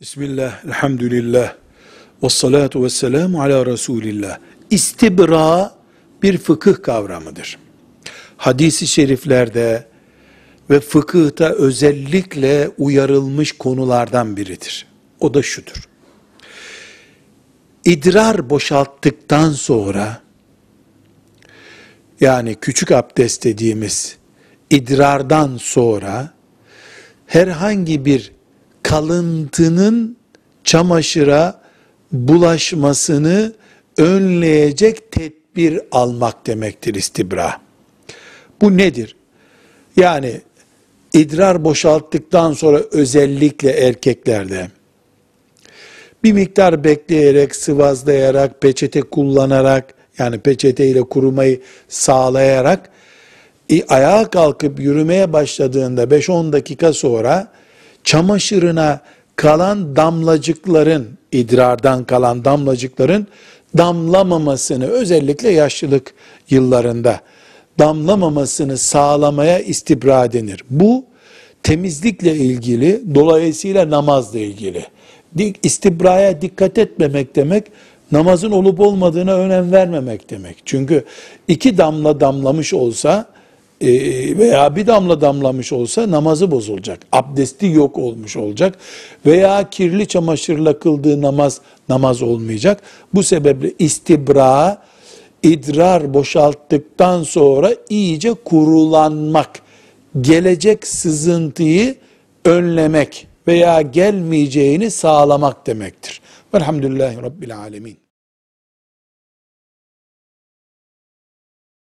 Bismillah, elhamdülillah, ve salatu ve selamu ala Resulillah. İstibra bir fıkıh kavramıdır. Hadis-i şeriflerde ve fıkıhta özellikle uyarılmış konulardan biridir. O da şudur. İdrar boşalttıktan sonra, yani küçük abdest dediğimiz idrardan sonra, herhangi bir kalıntının çamaşıra bulaşmasını önleyecek tedbir almak demektir istibra. Bu nedir? Yani idrar boşalttıktan sonra özellikle erkeklerde bir miktar bekleyerek, sıvazlayarak, peçete kullanarak yani peçeteyle kurumayı sağlayarak e, ayağa kalkıp yürümeye başladığında 5-10 dakika sonra çamaşırına kalan damlacıkların, idrardan kalan damlacıkların damlamamasını özellikle yaşlılık yıllarında damlamamasını sağlamaya istibra denir. Bu temizlikle ilgili, dolayısıyla namazla ilgili. İstibraya dikkat etmemek demek, namazın olup olmadığına önem vermemek demek. Çünkü iki damla damlamış olsa, e, veya bir damla damlamış olsa namazı bozulacak. Abdesti yok olmuş olacak. Veya kirli çamaşırla kıldığı namaz namaz olmayacak. Bu sebeple istibra idrar boşalttıktan sonra iyice kurulanmak, gelecek sızıntıyı önlemek veya gelmeyeceğini sağlamak demektir. Velhamdülillahi Rabbil Alemin.